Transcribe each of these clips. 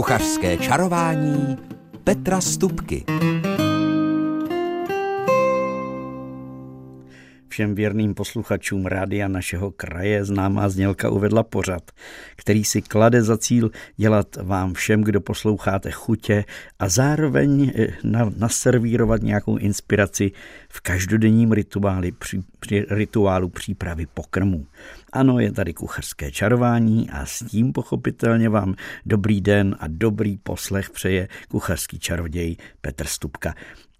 Kuchařské čarování Petra Stupky. Všem věrným posluchačům rádia našeho kraje známá znělka uvedla pořad, který si klade za cíl dělat vám všem, kdo posloucháte chutě a zároveň eh, na, naservírovat nějakou inspiraci v každodenním při, při rituálu přípravy pokrmů. Ano, je tady kuchařské čarování a s tím pochopitelně vám dobrý den a dobrý poslech přeje kuchařský čaroděj Petr Stupka.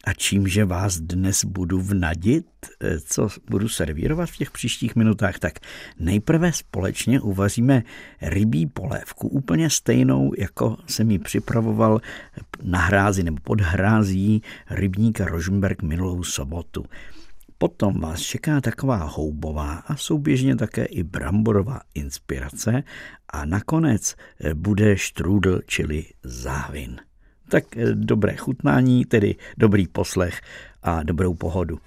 A čímže vás dnes budu vnadit, eh, co budu servírovat v těch příštích minutách, tak nejprve společně uvaříme rybí polévku, úplně stejnou, jako jsem ji připravoval na hrázi nebo pod hrází rybníka Rožmberg minulou sobotu. Potom vás čeká taková houbová a souběžně také i bramborová inspirace a nakonec eh, bude štrůdl, čili záhvin. Tak eh, dobré chutnání, tedy dobrý poslech a dobrou pohodu.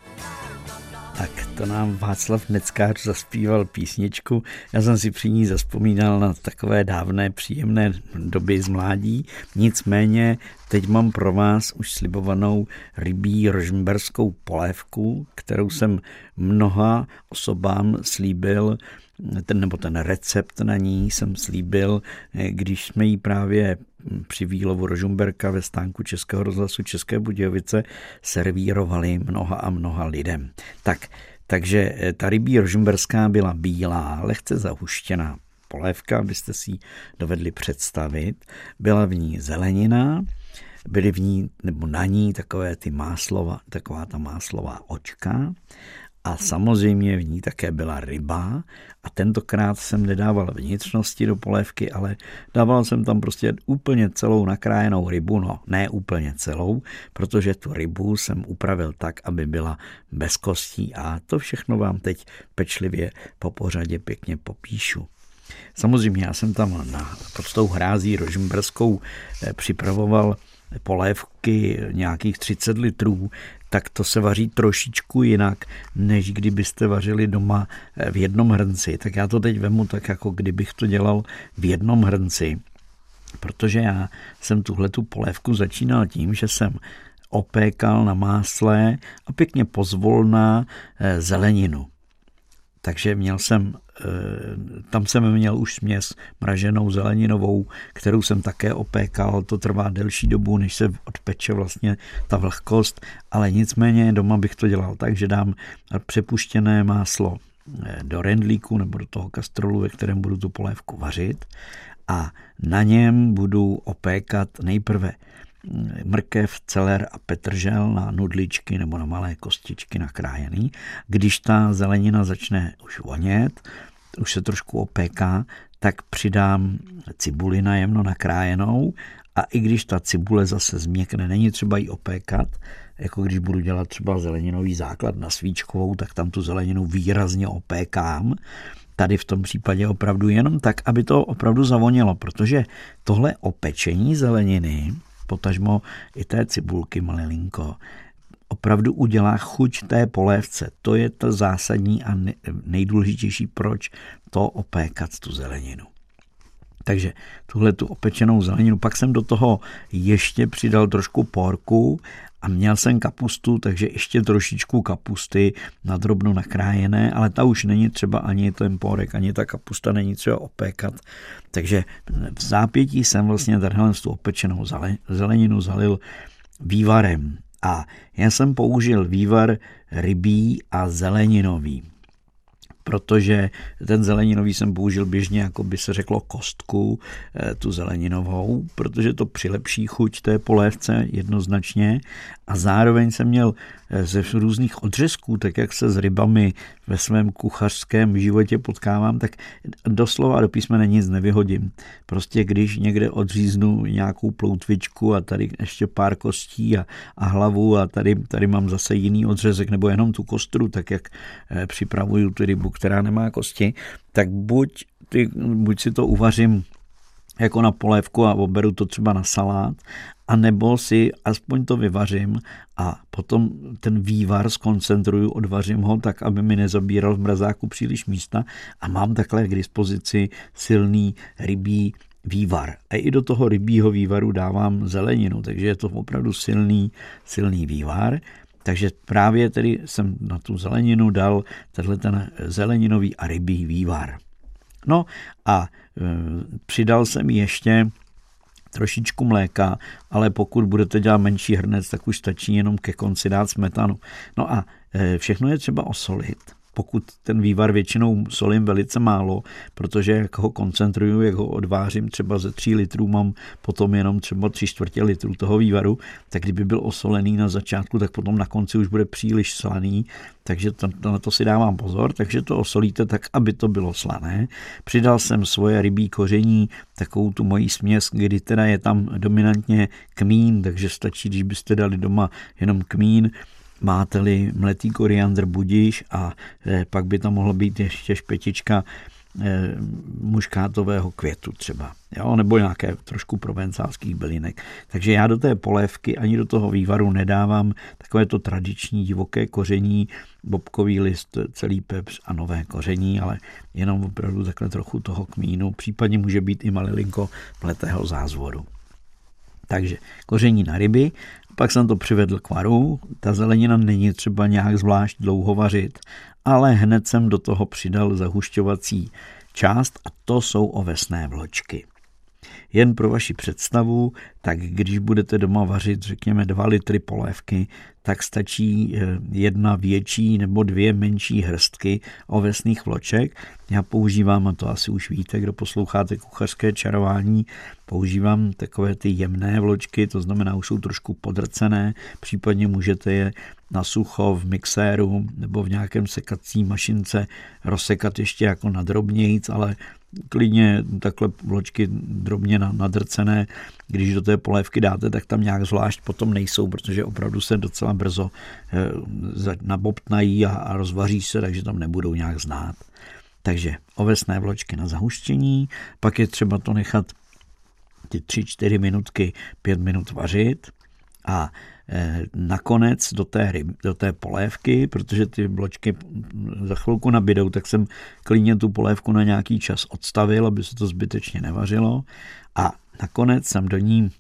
Tak to nám Václav Neckář zaspíval písničku. Já jsem si při ní zaspomínal na takové dávné příjemné doby z mládí. Nicméně teď mám pro vás už slibovanou rybí rožmberskou polévku, kterou jsem mnoha osobám slíbil ten, nebo ten recept na ní jsem slíbil, když jsme ji právě při výlovu Rožumberka ve stánku Českého rozhlasu České Budějovice servírovali mnoha a mnoha lidem. Tak, takže ta rybí rožumberská byla bílá, lehce zahuštěná polévka, abyste si ji dovedli představit. Byla v ní zelenina, byly v ní nebo na ní takové ty máslova, taková ta máslová očka a samozřejmě v ní také byla ryba a tentokrát jsem nedával vnitřnosti do polévky, ale dával jsem tam prostě úplně celou nakrájenou rybu, no ne úplně celou, protože tu rybu jsem upravil tak, aby byla bez kostí a to všechno vám teď pečlivě po pořadě pěkně popíšu. Samozřejmě já jsem tam na prostou hrází rožmbrskou eh, připravoval polévky nějakých 30 litrů, tak to se vaří trošičku jinak, než kdybyste vařili doma eh, v jednom hrnci. Tak já to teď vemu tak, jako kdybych to dělal v jednom hrnci. Protože já jsem tuhle tu polévku začínal tím, že jsem opékal na másle a pěkně pozvolná eh, zeleninu. Takže měl jsem, tam jsem měl už směs mraženou zeleninovou, kterou jsem také opékal. To trvá delší dobu, než se odpeče vlastně ta vlhkost, ale nicméně doma bych to dělal tak, že dám přepuštěné máslo eh, do rendlíku nebo do toho kastrolu, ve kterém budu tu polévku vařit a na něm budu opékat nejprve mrkev, celer a petržel na nudličky nebo na malé kostičky nakrájený. Když ta zelenina začne už vonět, už se trošku opéká, tak přidám cibuli na jemno nakrájenou a i když ta cibule zase změkne, není třeba ji opékat, jako když budu dělat třeba zeleninový základ na svíčkovou, tak tam tu zeleninu výrazně opékám. Tady v tom případě opravdu jenom tak, aby to opravdu zavonilo, protože tohle opečení zeleniny potažmo i té cibulky malilinko, opravdu udělá chuť té polévce. To je to zásadní a nejdůležitější, proč to opékat tu zeleninu. Takže tuhle tu opečenou zeleninu, pak jsem do toho ještě přidal trošku porku a měl jsem kapustu, takže ještě trošičku kapusty na drobno nakrájené, ale ta už není třeba ani ten porek, ani ta kapusta není třeba opékat. Takže v zápětí jsem vlastně tadyhle tu opečenou zeleninu zalil vývarem. A já jsem použil vývar rybí a zeleninový protože ten zeleninový jsem použil běžně, jako by se řeklo kostku, eh, tu zeleninovou, protože to přilepší chuť té polévce jednoznačně. A zároveň jsem měl ze různých odřezků, tak jak se s rybami ve svém kuchařském životě potkávám, tak doslova do písmene nic nevyhodím. Prostě když někde odříznu nějakou ploutvičku a tady ještě pár kostí a, a hlavu a tady, tady mám zase jiný odřezek nebo jenom tu kostru, tak jak eh, připravuju tu rybu, která nemá kosti, tak buď, ty, buď si to uvařím jako na polévku a oberu to třeba na salát, a nebo si aspoň to vyvařím a potom ten vývar skoncentruju, odvařím ho tak, aby mi nezabíral v mrazáku příliš místa a mám takhle k dispozici silný rybí vývar. A i do toho rybího vývaru dávám zeleninu, takže je to opravdu silný, silný vývar. Takže právě tedy jsem na tu zeleninu dal tenhle ten zeleninový a rybí vývar. No a e, přidal jsem ještě trošičku mléka, ale pokud budete dělat menší hrnec, tak už stačí jenom ke konci dát smetanu. No a e, všechno je třeba osolit pokud ten vývar většinou solím velice málo, protože jak ho koncentruju, jak ho odvářím třeba ze 3 litrů, mám potom jenom třeba 3 čtvrtě litru toho vývaru, tak kdyby byl osolený na začátku, tak potom na konci už bude příliš slaný, takže to, na to si dávám pozor, takže to osolíte tak, aby to bylo slané. Přidal jsem svoje rybí koření, takovou tu moji směs, kdy teda je tam dominantně kmín, takže stačí, když byste dali doma jenom kmín, máte-li mletý koriandr budíš a eh, pak by tam mohlo být ještě špetička eh, muškátového květu třeba, jo? nebo nějaké trošku provencálských bylinek. Takže já do té polévky ani do toho vývaru nedávám takové to tradiční divoké koření, bobkový list, celý pepř a nové koření, ale jenom opravdu takhle trochu toho kmínu, případně může být i malilinko pletého zázvoru. Takže koření na ryby pak jsem to přivedl k varu, ta zelenina není třeba nějak zvlášť dlouho vařit, ale hned jsem do toho přidal zahušťovací část a to jsou ovesné vločky. Jen pro vaši představu, tak když budete doma vařit, řekněme, 2 litry polévky, tak stačí eh, jedna větší nebo dvě menší hrstky ovesných vloček. Já používám, a to asi už víte, kdo posloucháte kuchařské čarování, používám takové ty jemné vločky, to znamená, už jsou trošku podrcené, případně můžete je na sucho v mixéru nebo v nějakém sekací mašince rozsekat ještě jako na drobnějíc, ale klidně takhle vločky drobně nadrcené, když do té polévky dáte, tak tam nějak zvlášť potom nejsou, protože opravdu se docela brzo eh, nabobtnají a rozvaří se, takže tam nebudou nějak znát. Takže ovesné vločky na zahuštění, pak je třeba to nechat ty 3-4 minutky, 5 minut vařit a nakonec do té, ryb, do té polévky, protože ty bločky za chvilku nabidou, tak jsem klidně tu polévku na nějaký čas odstavil, aby se to zbytečně nevařilo a nakonec jsem do ní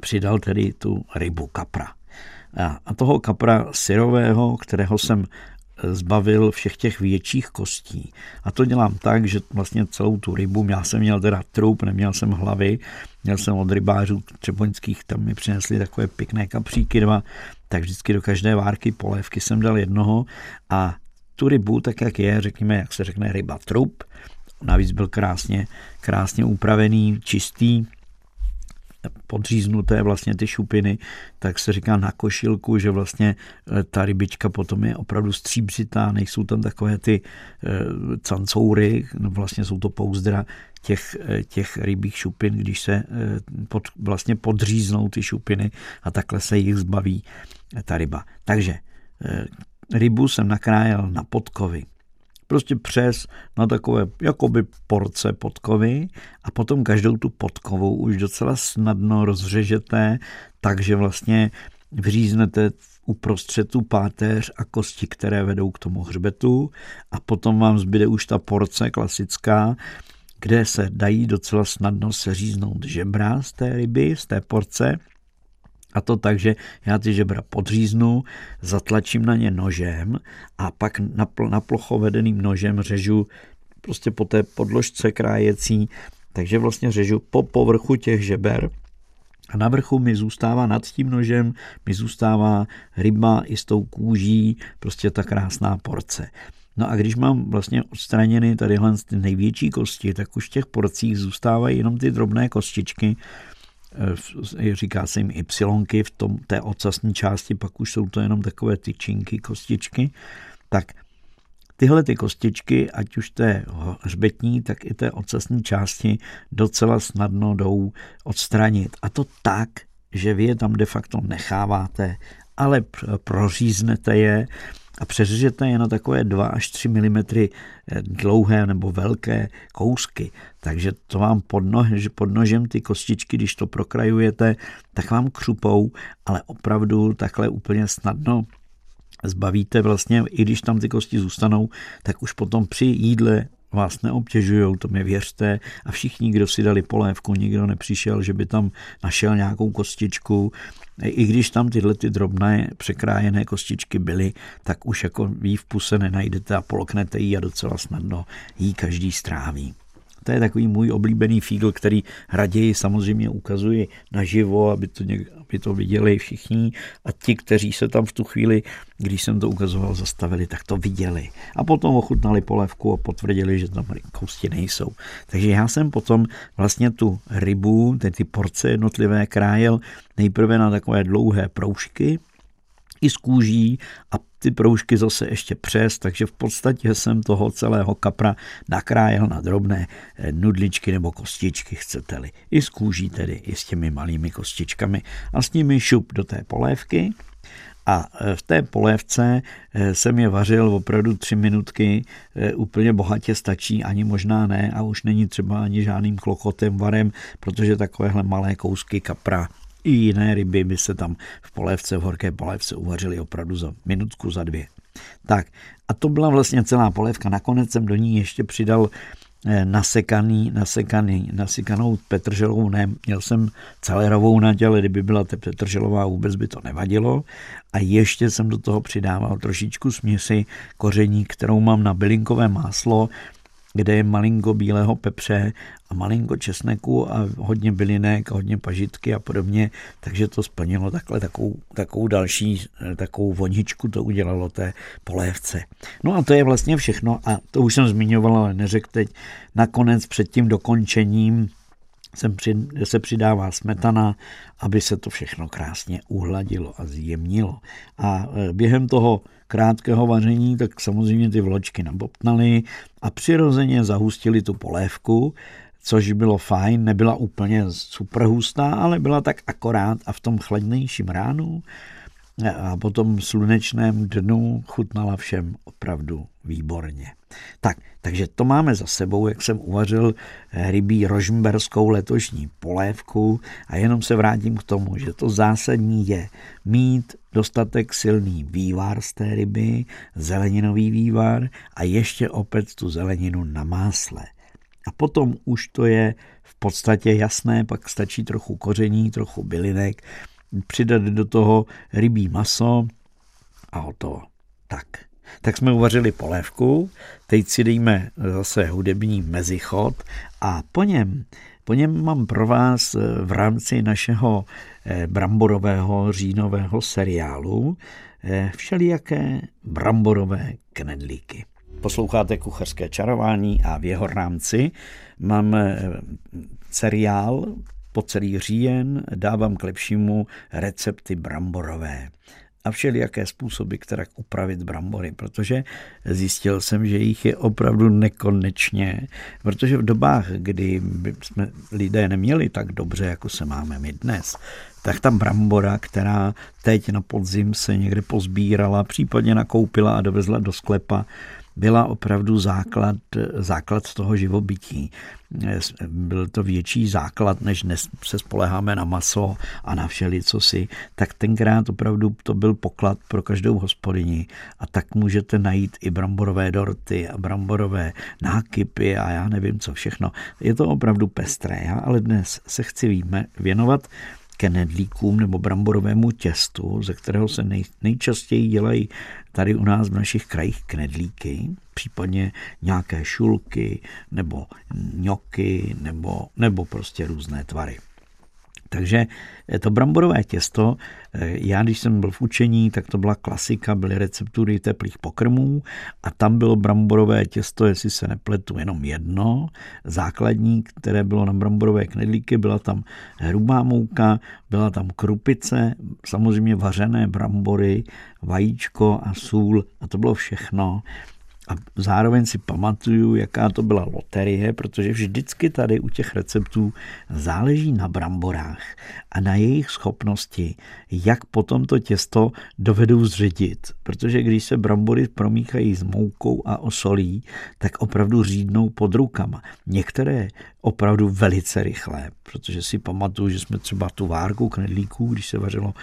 přidal tedy tu rybu kapra. A toho kapra syrového, kterého jsem zbavil všech těch větších kostí. A to dělám tak, že vlastně celou tu rybu, já jsem měl teda trup, neměl jsem hlavy, měl jsem od rybářů třeboňských, tam mi přinesli takové pěkné kapříky dva, tak vždycky do každé várky polévky jsem dal jednoho a tu rybu, tak jak je, řekněme, jak se řekne ryba trup, navíc byl krásně, krásně upravený, čistý, podříznuté vlastně ty šupiny, tak se říká na košilku, že vlastně eh, ta rybička potom je opravdu stříbřitá, nejsou tam takové ty eh, cancoury, no vlastně jsou to pouzdra těch, eh, těch rybích šupin, když se pod, vlastně podříznou ty šupiny a takhle se jich zbaví ta ryba. Takže rybu jsem nakrájel na podkovy, prostě přes na takové jakoby porce podkovy a potom každou tu podkovou už docela snadno rozřežete, takže vlastně vříznete uprostřed tu páteř a kosti, které vedou k tomu hřbetu. A potom vám zbyde už ta porce klasická, kde se dají docela snadno seříznout žebra z té ryby, z té porce a to tak, že já ty žebra podříznu, zatlačím na ně nožem a pak na plochovedeným nožem řežu prostě po té podložce krájecí, takže vlastně řežu po povrchu těch žeber a na vrchu mi zůstává nad tím nožem, mi zůstává ryba i s tou kůží, prostě ta krásná porce. No a když mám vlastně odstraněny tadyhle ty největší kosti, tak už v těch porcích zůstávají jenom ty drobné kostičky, říká se jim y v tom, té ocasní části, pak už jsou to jenom takové tyčinky, kostičky, tak tyhle ty kostičky, ať už té hřbetní, tak i té ocasní části docela snadno jdou odstranit. A to tak, že vy je tam de facto necháváte, ale proříznete je a přeřežete je na takové 2 až 3 mm dlouhé nebo velké kousky. Takže to vám pod, nož, pod nožem ty kostičky, když to prokrajujete, tak vám křupou, ale opravdu takhle úplně snadno zbavíte vlastně, i když tam ty kosti zůstanou, tak už potom při jídle vás neobtěžují, to mi věřte. A všichni, kdo si dali polévku, nikdo nepřišel, že by tam našel nějakou kostičku. I když tam tyhle ty drobné překrájené kostičky byly, tak už jako ví v puse nenajdete a polknete ji a docela snadno jí každý stráví. To je takový můj oblíbený fígl, který raději samozřejmě ukazuji naživo, aby to, něk, aby to viděli všichni a ti, kteří se tam v tu chvíli, když jsem to ukazoval, zastavili, tak to viděli. A potom ochutnali polevku a potvrdili, že tam kousti nejsou. Takže já jsem potom vlastně tu rybu, ty porce jednotlivé krájel nejprve na takové dlouhé proužky, i z kůží a ty proužky zase ještě přes, takže v podstatě jsem toho celého kapra nakrájel na drobné eh, nudličky nebo kostičky, chcete-li. I z kůží tedy, i s těmi malými kostičkami. A s nimi šup do té polévky a eh, v té polévce eh, jsem je vařil opravdu tři minutky, úplně bohatě stačí, ani možná ne a už není třeba ani žádným klokotem varem, protože takovéhle malé kousky kapra i jiné ryby by se tam v polévce, v horké polévce uvařily opravdu za minutku, za dvě. Tak a to byla vlastně celá polévka. Nakonec jsem do ní ještě přidal eh, nasekaný, nasekaný, nasekanou petrželovou, ne, měl jsem celerovou naď, ale kdyby byla ta petrželová, vůbec by to nevadilo. A ještě jsem do toho přidával trošičku směsi koření, kterou mám na bylinkové máslo, kde je malinko bílého pepře a malinko česneku a hodně bylinek, hodně pažitky a podobně, takže to splnilo takhle takovou, takovou další, takovou voničku to udělalo té polévce. No a to je vlastně všechno a to už jsem zmiňoval, ale neřekl teď. Nakonec před tím dokončením sem při, se přidává smetana, aby se to všechno krásně uhladilo a zjemnilo. A e, během toho krátkého vaření, tak samozřejmě ty vločky nabobtnaly a přirozeně zahustili tu polévku, což bylo fajn, nebyla úplně super hustá, ale byla tak akorát a v tom chladnějším ránu a potom slunečném dnu chutnala všem opravdu výborně. Tak, takže to máme za sebou, jak jsem uvařil rybí rožmberskou letošní polévku a jenom se vrátím k tomu, že to zásadní je mít dostatek silný vývar z té ryby, zeleninový vývar a ještě opět tu zeleninu na másle. A potom už to je v podstatě jasné, pak stačí trochu koření, trochu bylinek, přidat do toho rybí maso a hotovo. Tak. Tak jsme uvařili polévku, teď si dejme zase hudební mezichod a po něm, po něm mám pro vás v rámci našeho eh, bramborového říjnového seriálu eh, všelijaké bramborové knedlíky. Posloucháte kuchařské čarování a v jeho rámci mám eh, seriál po celý říjen dávám k lepšímu recepty bramborové a všelijaké způsoby, které upravit brambory, protože zjistil jsem, že jich je opravdu nekonečně, protože v dobách, kdy jsme lidé neměli tak dobře, jako se máme my dnes, tak ta brambora, která teď na podzim se někde pozbírala, případně nakoupila a dovezla do sklepa, byla opravdu základ, základ toho živobytí. Byl to větší základ, než dnes se spoleháme na maso a na všeli, co si. Tak tenkrát opravdu to byl poklad pro každou hospodyni. A tak můžete najít i bramborové dorty a bramborové nákypy a já nevím co všechno. Je to opravdu pestré. Já ale dnes se chci věnovat knedlíkům nebo bramborovému těstu, ze kterého se nej, nejčastěji dělají tady u nás v našich krajích knedlíky, případně nějaké šulky nebo ňoky nebo, nebo prostě různé tvary. Takže to bramborové těsto, eh, já když jsem byl v učení, tak to byla klasika, byly receptury teplých pokrmů a tam bylo bramborové těsto, jestli se nepletu, jenom jedno, základní, které bylo na bramborové knedlíky, byla tam hrubá mouka, byla tam krupice, samozřejmě vařené brambory, vajíčko a sůl a to bylo všechno. A zároveň si pamatuju, jaká to byla loterie, protože vždycky tady u těch receptů záleží na bramborách a na jejich schopnosti, jak potom to těsto dovedou zředit. Protože když se brambory promíchají s moukou a osolí, tak opravdu řídnou pod rukama. Některé opravdu velice rychlé, protože si pamatuju, že jsme třeba tu várku knedlíků, když se vařilo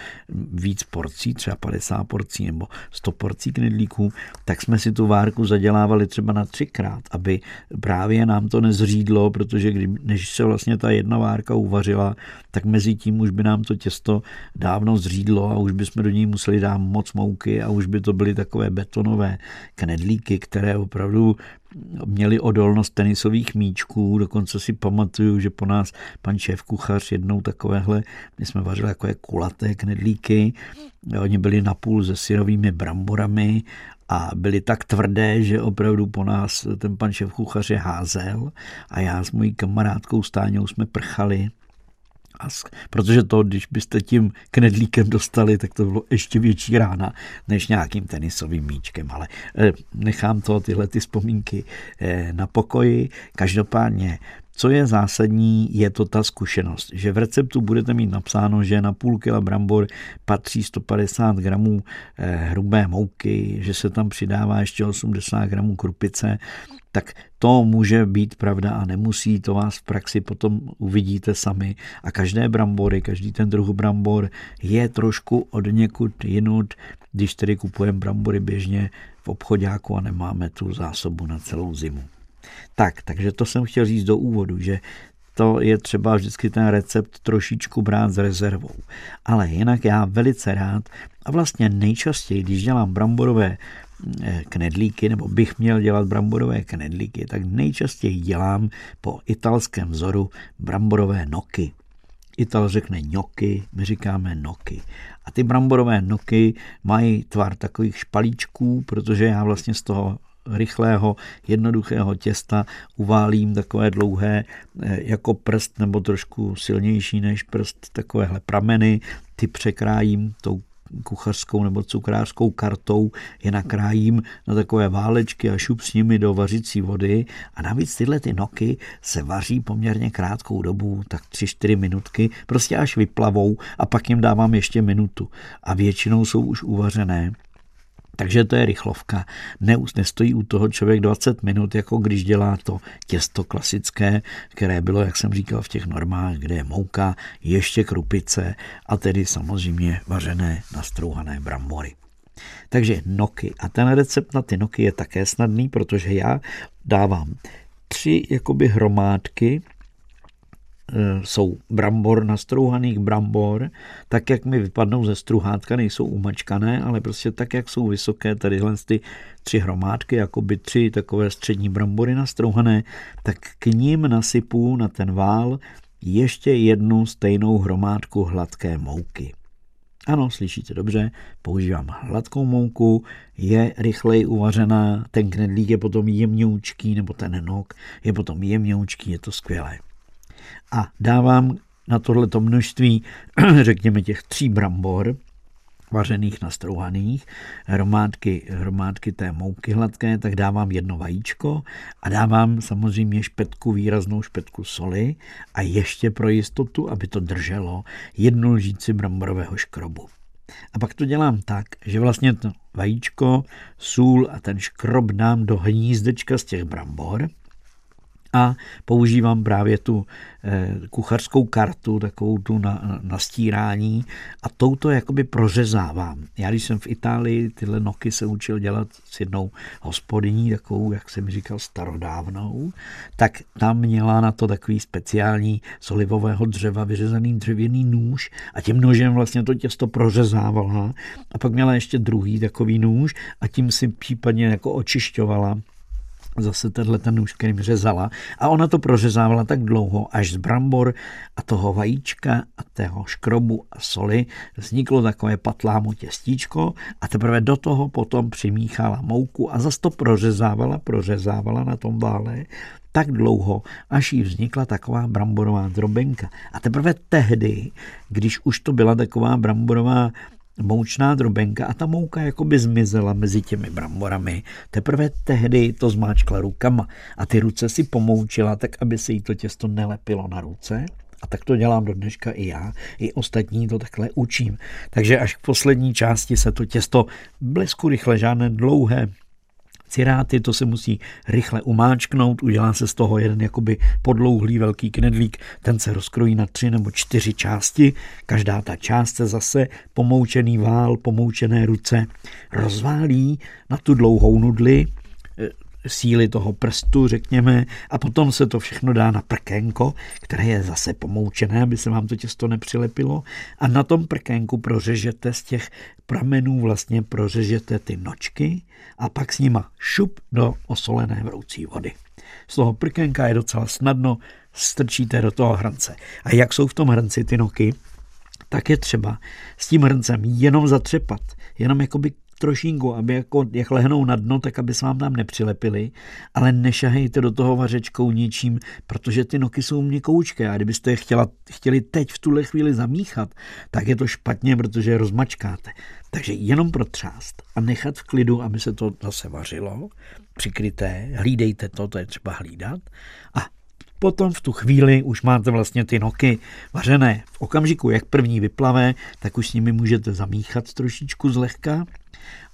víc porcí, třeba 50 porcí nebo 100 porcí knedlíků, tak jsme si tu várku zadělávali třeba na třikrát, aby právě nám to nezřídlo, protože když, než se vlastně ta jedna várka uvařila, tak mezi tím už by nám to těsto dávno zřídlo a už bychom do něj museli dát moc mouky a už by to byly takové betonové knedlíky, které opravdu měli odolnost tenisových míčků, dokonce si pamatuju, že po nás pan šéf kuchař jednou takovéhle, my jsme vařili takové kulaté knedlíky, oni byli napůl se syrovými bramborami a byly tak tvrdé, že opravdu po nás ten pan šéf kuchař je házel a já s mojí kamarádkou Stáňou jsme prchali a protože to, když byste tím knedlíkem dostali, tak to bylo ještě větší rána než nějakým tenisovým míčkem. Ale eh, nechám to, tyhle ty vzpomínky eh, na pokoji. Každopádně co je zásadní, je to ta zkušenost, že v receptu budete mít napsáno, že na půl kila brambor patří 150 gramů eh, hrubé mouky, že se tam přidává ještě 80 gramů krupice, tak to může být pravda a nemusí, to vás v praxi potom uvidíte sami. A každé brambory, každý ten druh brambor je trošku od někud jinut, když tedy kupujeme brambory běžně v obchodáku a nemáme tu zásobu na celou zimu. Tak, takže to jsem chtěl říct do úvodu, že to je třeba vždycky ten recept trošičku brát s rezervou. Ale jinak já velice rád a vlastně nejčastěji, když dělám bramborové eh, knedlíky, nebo bych měl dělat bramborové knedlíky, tak nejčastěji dělám po italském vzoru bramborové noky. Ital řekne ňoky, my říkáme noky. A ty bramborové noky mají tvar takových špalíčků, protože já vlastně z toho rychlého, jednoduchého těsta uválím takové dlouhé eh, jako prst nebo trošku silnější než prst takovéhle prameny, ty překrájím tou kuchařskou nebo cukrářskou kartou je nakrájím na takové válečky a šup s nimi do vařící vody. A navíc tyhle ty noky se vaří poměrně krátkou dobu, tak 3-4 minutky, prostě až vyplavou a pak jim dávám ještě minutu. A většinou jsou už uvařené takže to je rychlovka. Ne, nestojí u toho člověk 20 minut, jako když dělá to těsto klasické, které bylo, jak jsem říkal, v těch normách, kde je mouka, ještě krupice a tedy samozřejmě vařené nastrouhané brambory. Takže noky. A ten recept na ty noky je také snadný, protože já dávám tři jakoby hromádky jsou brambor, nastrouhaných brambor, tak jak mi vypadnou ze struhátka, nejsou umačkané, ale prostě tak, jak jsou vysoké tadyhle ty tři hromádky, jako by tři takové střední brambory nastrouhané, tak k ním nasypu na ten vál ještě jednu stejnou hromádku hladké mouky. Ano, slyšíte dobře, používám hladkou mouku, je rychleji uvařená, ten knedlík je potom jemňoučký, nebo ten nok je potom jemňoučký, je to skvělé a dávám na tohleto množství, řekněme těch tří brambor, vařených, nastrouhaných, hromádky, hromádky té mouky hladké, tak dávám jedno vajíčko a dávám samozřejmě špetku, výraznou špetku soli a ještě pro jistotu, aby to drželo, jednu lžíci bramborového škrobu. A pak to dělám tak, že vlastně to vajíčko, sůl a ten škrob dám do hnízdečka z těch brambor – a používám právě tu eh, kuchařskou kartu, takovou tu na, na stírání a touto jakoby prořezávám. Já když jsem v Itálii tyhle noky se učil dělat s jednou hospodyní, takovou, jak jsem říkal, starodávnou, tak tam měla na to takový speciální solivového dřeva vyřezaný dřevěný nůž a tím nožem vlastně to těsto prořezávala a pak měla ještě druhý takový nůž a tím si případně jako očišťovala zase tenhle ten nůž, kterým řezala a ona to prořezávala tak dlouho, až z brambor a toho vajíčka a toho škrobu a soli vzniklo takové patlámo těstíčko a teprve do toho potom přimíchala mouku a zase to prořezávala, prořezávala na tom vále tak dlouho, až jí vznikla taková bramborová drobenka. A teprve tehdy, když už to byla taková bramborová moučná drobenka a ta mouka jakoby zmizela mezi těmi bramborami. Teprve tehdy to zmáčkla rukama a ty ruce si pomoučila tak, aby se jí to těsto nelepilo na ruce. A tak to dělám do dneška i já, i ostatní to takhle učím. Takže až k poslední části se to těsto blesku rychle, žádné dlouhé ciráty, to se musí rychle umáčknout, udělá se z toho jeden jakoby podlouhlý velký knedlík, ten se rozkrojí na tři nebo čtyři části, každá ta část se zase pomoučený vál, pomoučené ruce rozválí na tu dlouhou nudli, síly toho prstu, řekněme, a potom se to všechno dá na prkénko, které je zase pomoučené, aby se vám to těsto nepřilepilo a na tom prkénku prořežete z těch pramenů vlastně prořežete ty nočky a pak s nima šup do osolené vroucí vody. Z toho prkénka je docela snadno, strčíte do toho hrnce. A jak jsou v tom hrnci ty noky, tak je třeba s tím hrncem jenom zatřepat, jenom jakoby trošinku, aby jako, jak lehnou na dno, tak aby se vám tam nepřilepili, ale nešahejte do toho vařečkou ničím, protože ty noky jsou měkoučké a kdybyste je chtěla, chtěli teď v tuhle chvíli zamíchat, tak je to špatně, protože je rozmačkáte. Takže jenom protřást a nechat v klidu, aby se to zase vařilo, přikryté, hlídejte to, to je třeba hlídat a potom v tu chvíli už máte vlastně ty noky vařené. V okamžiku, jak první vyplavé, tak už s nimi můžete zamíchat trošičku zlehka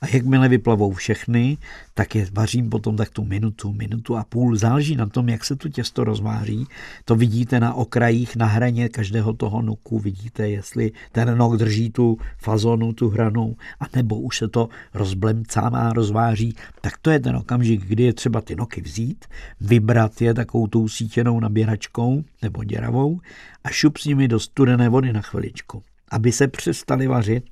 a jakmile vyplavou všechny, tak je vařím potom tak tu minutu, minutu a půl. Záleží na tom, jak se tu těsto rozváří. To vidíte na okrajích, na hraně každého toho nuku. Vidíte, jestli ten nok drží tu fazonu, tu hranu, a nebo už se to rozblemcává, rozváří. Tak to je ten okamžik, kdy je třeba ty noky vzít, vybrat je takovou tou sítěnou naběračkou nebo děravou a šup s nimi do studené vody na chviličku aby se přestali vařit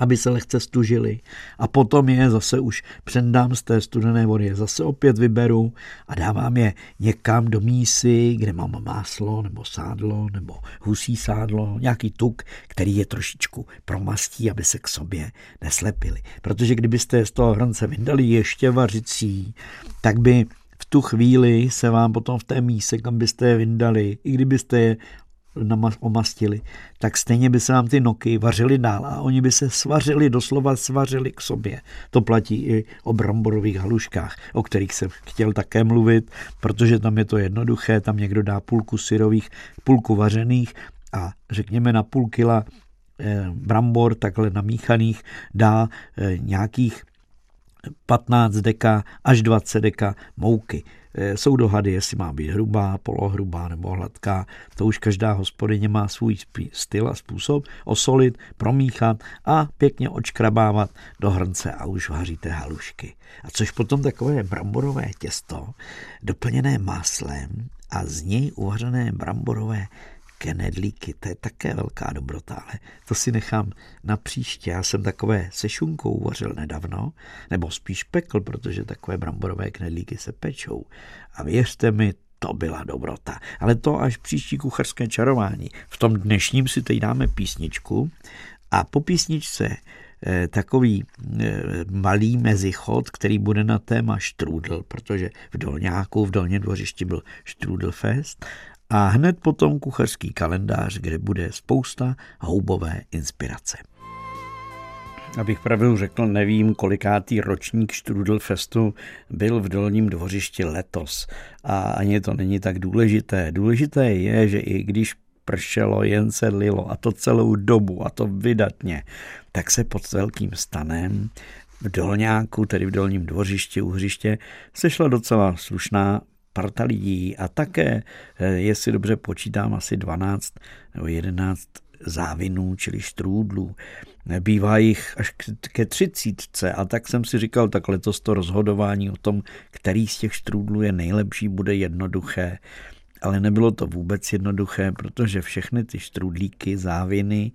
aby se lehce stužili. A potom je zase už přendám z té studené vody, je zase opět vyberu a dávám je někam do mísy, kde mám máslo nebo sádlo nebo husí sádlo, nějaký tuk, který je trošičku promastí, aby se k sobě neslepili. Protože kdybyste z toho hrnce vydali ještě vařicí, tak by v tu chvíli se vám potom v té míse, kam byste je vyndali, i kdybyste je omastili, tak stejně by se vám ty noky vařily dál a oni by se svařili, doslova svařili k sobě. To platí i o bramborových haluškách, o kterých jsem chtěl také mluvit, protože tam je to jednoduché, tam někdo dá půlku syrových, půlku vařených a řekněme na půl kila eh, brambor takhle namíchaných dá eh, nějakých 15 deka až 20 deka mouky. Eh, jsou dohady, jestli má být hrubá, polohrubá nebo hladká. To už každá hospodyně má svůj styl a způsob osolit, promíchat a pěkně očkrabávat do hrnce a už vaříte halušky. A což potom takové bramborové těsto, doplněné máslem a z něj uvařené bramborové knedlíky, to je také velká dobrota, ale to si nechám na příště. Já jsem takové se šunkou uvařil nedávno, nebo spíš pekl, protože takové bramborové knedlíky se pečou. A věřte mi, to byla dobrota. Ale to až příští kucharské čarování. V tom dnešním si teď dáme písničku a po písničce eh, takový eh, malý mezichod, který bude na téma štrůdl, protože v Dolňáku, v Dolním dvořišti byl Štrůdlfest a hned potom kuchařský kalendář, kde bude spousta houbové inspirace. Abych pravdu řekl, nevím, kolikátý ročník Strudelfestu byl v Dolním dvořišti letos. A ani to není tak důležité. Důležité je, že i když pršelo, jen se lilo a to celou dobu a to vydatně, tak se pod velkým stanem v Dolňáku, tedy v Dolním dvořišti, u hřiště, sešla docela slušná parta lidí a také, eh, jestli dobře počítám, asi 12 nebo 11 závinů, čili štrůdlů. Bývá jich až ke třicítce a tak jsem si říkal, tak letos to rozhodování o tom, který z těch štrůdlů je nejlepší, bude jednoduché. Ale nebylo to vůbec jednoduché, protože všechny ty štrůdlíky, záviny,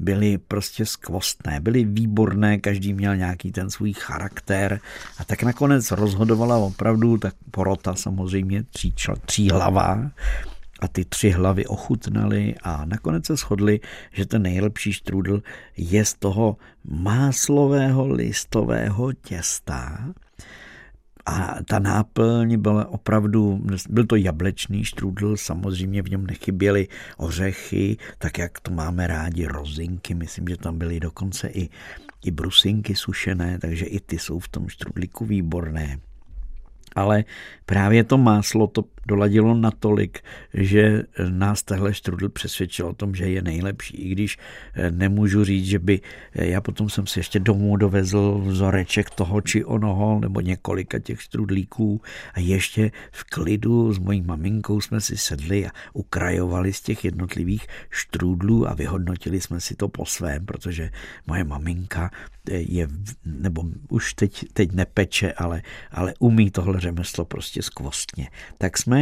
byly prostě skvostné, byly výborné, každý měl nějaký ten svůj charakter. A tak nakonec rozhodovala opravdu tak porota samozřejmě tří, tří hlavá a ty tři hlavy ochutnali a nakonec se shodli, že ten nejlepší štrudl je z toho máslového listového těsta, a ta náplň byla opravdu, byl to jablečný štrudl, samozřejmě v něm nechyběly ořechy, tak jak to máme rádi, rozinky, myslím, že tam byly dokonce i, i brusinky sušené, takže i ty jsou v tom štrudliku výborné. Ale právě to máslo to doladilo natolik, že nás tehle štrudl přesvědčil o tom, že je nejlepší. I když eh, nemůžu říct, že by eh, já potom jsem si ještě domů dovezl vzoreček toho či onoho, nebo několika těch štrudlíků a ještě v klidu s mojí maminkou jsme si sedli a ukrajovali z těch jednotlivých štrůdlů a vyhodnotili jsme si to po svém, protože moje maminka je, nebo už teď, teď nepeče, ale, ale umí tohle řemeslo prostě skvostně. Tak jsme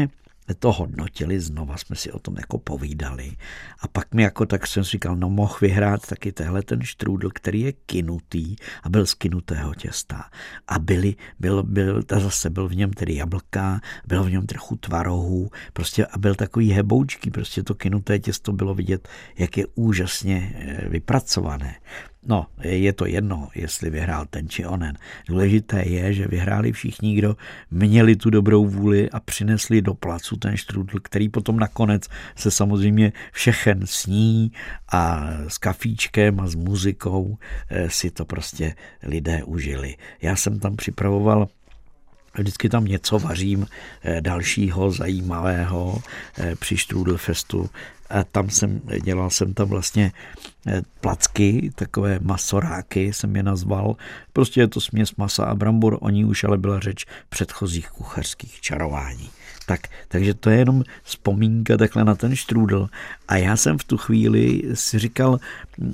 to hodnotili, znova jsme si o tom jako povídali. A pak mi jako tak jsem si říkal, no mohl vyhrát taky tehle ten štrůdl, který je kinutý a byl z kinutého těsta. A byli, byl, byl, ta zase byl v něm tedy jablka, bylo v něm trochu tvarohů, prostě a byl takový heboučký, prostě to kinuté těsto bylo vidět, jak je úžasně eh, vypracované. No, je to jedno, jestli vyhrál ten či onen. Důležité je, že vyhráli všichni, kdo měli tu dobrou vůli a přinesli do placu ten štrudl, který potom nakonec se samozřejmě všechen sní a s kafíčkem a s muzikou eh, si to prostě lidé užili. Já jsem tam připravoval Vždycky tam něco vařím eh, dalšího zajímavého eh, při Strudelfestu a tam jsem, dělal jsem tam vlastně eh, placky, takové masoráky jsem je nazval. Prostě je to směs masa a brambor, o ní už ale byla řeč předchozích kuchařských čarování. Tak, takže to je jenom vzpomínka takhle na ten štrůdl. A já jsem v tu chvíli si říkal,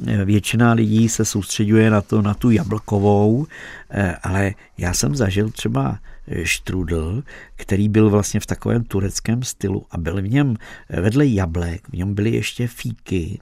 eh, většina lidí se soustředuje na to, na tu jablkovou, eh, ale já jsem zažil třeba štrudl, který byl vlastně v takovém tureckém stylu a byl v něm vedle jablek, v něm byly ještě fíky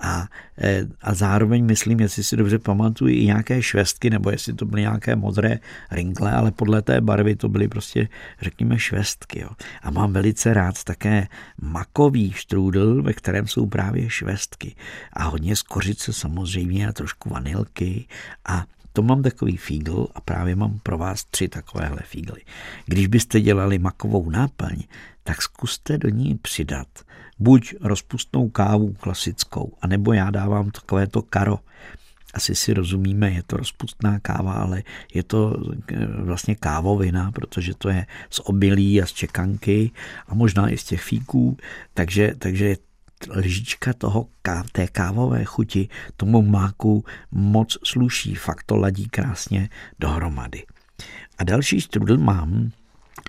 a, e, a zároveň myslím, jestli si dobře pamatuju, i nějaké švestky, nebo jestli to byly nějaké modré ringle, ale podle té barvy to byly prostě, řekněme, švestky. Jo. A mám velice rád také makový štrůdl, ve kterém jsou právě švestky. A hodně z kořice samozřejmě a trošku vanilky a to mám takový fígl a právě mám pro vás tři takovéhle fígly. Když byste dělali makovou náplň, tak zkuste do ní přidat buď rozpustnou kávu klasickou, anebo já dávám takové to karo. Asi si rozumíme, je to rozpustná káva, ale je to eh, vlastně kávovina, protože to je z obilí a z čekanky a možná i z těch fíků, takže, takže lžička toho, té kávové chuti tomu máku moc sluší, fakt to ladí krásně dohromady. A další strudel mám,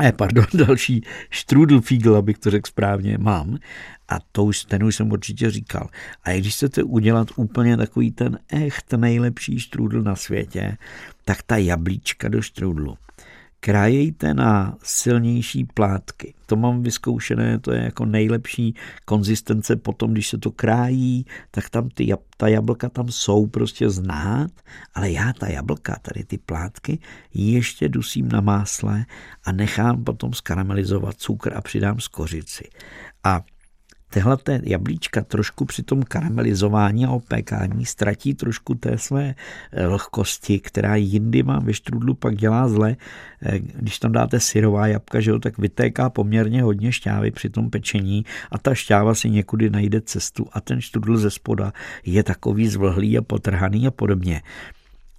eh, pardon, další Strudelfiegel, abych to řekl správně, mám. A to už, ten už jsem určitě říkal. A když chcete udělat úplně takový ten echt nejlepší štrůdl na světě, tak ta jablíčka do štrůdlu krájejte na silnější plátky. To mám vyzkoušené, to je jako nejlepší konzistence potom, když se to krájí, tak tam ty, ta jablka tam jsou prostě znát, ale já ta jablka, tady ty plátky, ještě dusím na másle a nechám potom skaramelizovat cukr a přidám skořici. A Tyhle jablíčka trošku při tom karamelizování a opékání ztratí trošku té své eh, lehkosti, která jindy má ve štrudlu pak dělá zle. Eh, když tam dáte syrová jabka, že jo, tak vytéká poměrně hodně šťávy při tom pečení a ta šťáva si někudy najde cestu a ten štrudl ze spoda je takový zvlhlý a potrhaný a podobně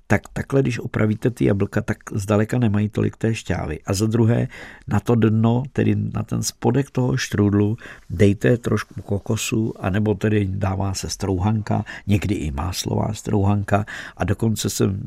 tak takhle, když opravíte ty jablka, tak zdaleka nemají tolik té šťávy. A za druhé, na to dno, tedy na ten spodek toho štrudlu, dejte trošku kokosu, anebo tedy dává se strouhanka, někdy i máslová strouhanka a dokonce jsem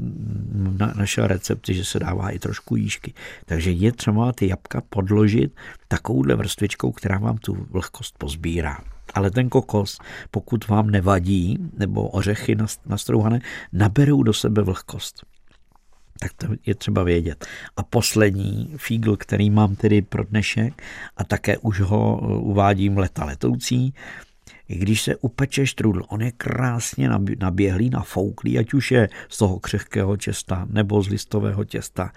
našel recepty, že se dává i trošku jížky. Takže je třeba ty jabka podložit takovouhle vrstvičkou, která vám tu vlhkost pozbírá ale ten kokos, pokud vám nevadí, nebo ořechy nastrouhané, naberou do sebe vlhkost. Tak to je třeba vědět. A poslední fígl, který mám tedy pro dnešek a také už ho uh, uvádím leta letoucí, i když se upeče štrudl, on je krásně naběhlý, nafouklý, ať už je z toho křehkého těsta nebo z listového těsta.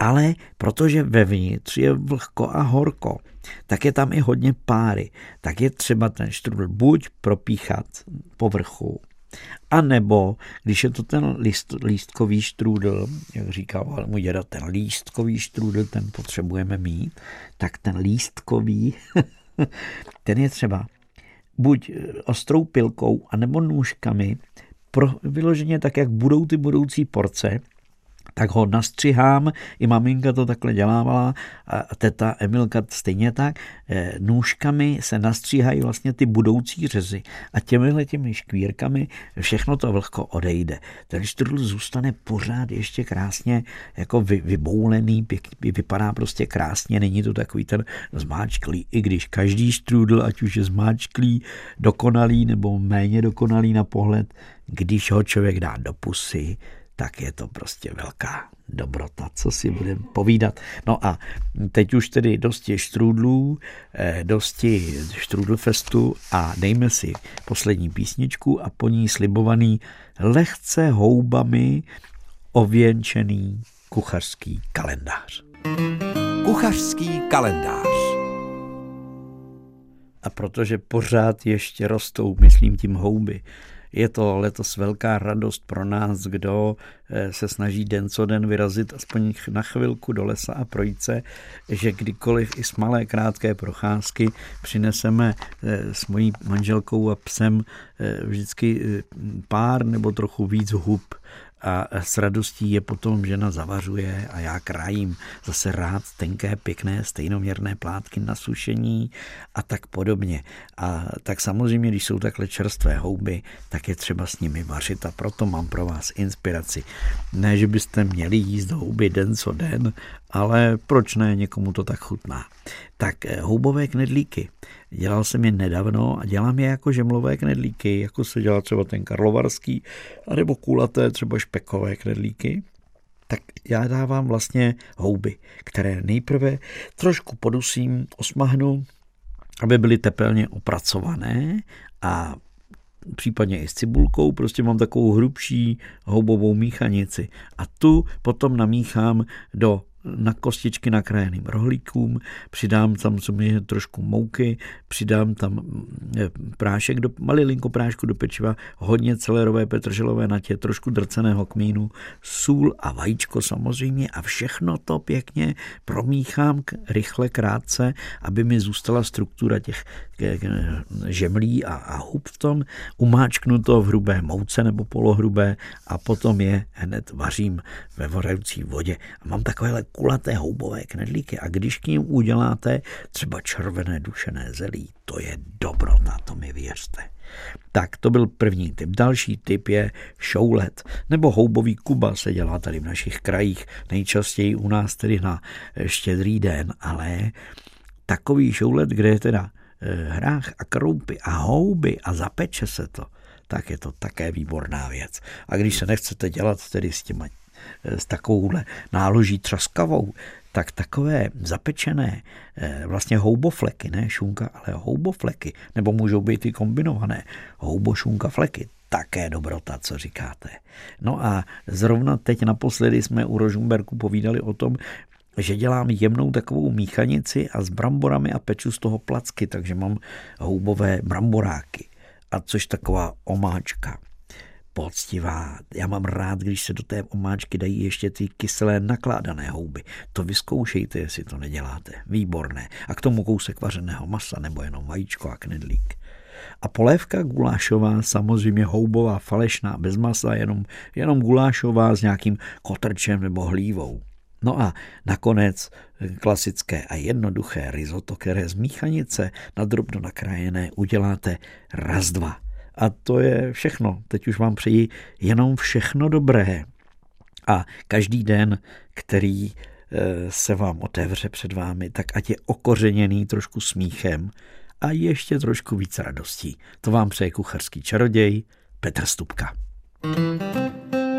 Ale protože vevnitř je vlhko a horko, tak je tam i hodně páry. Tak je třeba ten štrudl buď propíchat povrchu, a nebo, když je to ten list, lístkový štrůdl, jak říkal můj děda, ten lístkový štrůdl, ten potřebujeme mít, tak ten lístkový, ten je třeba buď ostrou pilkou, anebo nůžkami, pro, vyloženě tak, jak budou ty budoucí porce, tak ho nastřihám, i maminka to takhle dělávala a teta Emilka stejně tak, eh, nůžkami se nastříhají vlastně ty budoucí řezy a těmihle těmi škvírkami všechno to vlhko odejde. Ten štrudl zůstane pořád ještě krásně jako vy, vyboulený, vypadá prostě krásně, není to takový ten zmáčklý, i když každý štrudl, ať už je zmáčklý, dokonalý nebo méně dokonalý na pohled, když ho člověk dá do pusy, tak je to prostě velká dobrota, co si budeme povídat. No a teď už tedy dosti štrůdlů, eh, dosti štrůdlfestu a dejme si poslední písničku a po ní slibovaný lehce houbami ověnčený kuchařský kalendář. Kuchařský kalendář. A protože pořád ještě rostou, myslím tím houby, je to letos velká radost pro nás, kdo se snaží den co den vyrazit aspoň na chvilku do lesa a projít se, že kdykoliv i s malé krátké procházky přineseme eh, s mojí manželkou a psem eh, vždycky pár nebo trochu víc hub a s radostí je potom žena zavařuje a já krájím zase rád tenké, pěkné, stejnoměrné plátky na sušení a tak podobně. A tak samozřejmě, když jsou takhle čerstvé houby, tak je třeba s nimi vařit a proto mám pro vás inspiraci. Ne, že byste měli jíst houby den co den, ale proč ne, někomu to tak chutná. Tak eh, houbové knedlíky. Dělal jsem je nedávno a dělám je jako žemlové knedlíky, jako se dělá třeba ten karlovarský, anebo kulaté třeba špekové knedlíky. Tak já dávám vlastně houby, které nejprve trošku podusím, osmahnu, aby byly tepelně opracované a případně i s cibulkou, prostě mám takovou hrubší houbovou míchanici. A tu potom namíchám do na kostičky nakrájeným rohlíkům, přidám tam samozřejmě trošku mouky, přidám tam eh, prášek, do, malilinko prášku do pečiva, hodně celerové petrželové natě, trošku drceného kmínu, sůl a vajíčko samozřejmě a všechno to pěkně promíchám rychle, krátce, aby mi zůstala struktura těch žemlí a, a hub v tom, umáčknu to v hrubé mouce nebo polohrubé a potom je hned vařím ve vorající vodě. A mám takovéhle kulaté houbové knedlíky a když k ním uděláte třeba červené dušené zelí, to je dobrota, to mi věřte. Tak to byl první typ. Další typ je šoulet, nebo houbový kuba se dělá tady v našich krajích, nejčastěji u nás tedy na štědrý den, ale takový šoulet, kde je teda eh, hrách a kroupy a houby a zapeče se to, tak je to také výborná věc. A když se nechcete dělat tedy s těma s takovouhle náloží třaskavou, tak takové zapečené eh, vlastně houbofleky, ne šunka, ale houbofleky, nebo můžou být i kombinované houbo, šunka, fleky, také dobrota, co říkáte. No a zrovna teď naposledy jsme u Rožumberku povídali o tom, že dělám jemnou takovou míchanici a s bramborami a peču z toho placky, takže mám houbové bramboráky. A což taková omáčka poctivá. Já mám rád, když se do té omáčky dají ještě ty kyselé nakládané houby. To vyzkoušejte, jestli to neděláte. Výborné. A k tomu kousek vařeného masa nebo jenom vajíčko a knedlík. A polévka gulášová, samozřejmě houbová, falešná, bez masa, jenom, jenom gulášová s nějakým kotrčem nebo hlívou. No a nakonec klasické a jednoduché risotto, které z míchanice na drobno nakrájené uděláte raz dva a to je všechno. Teď už vám přeji jenom všechno dobré. A každý den, který eh, se vám otevře před vámi, tak ať je okořeněný trošku smíchem a ještě trošku víc radostí. To vám přeje kucharský čaroděj Petr Stupka. thank you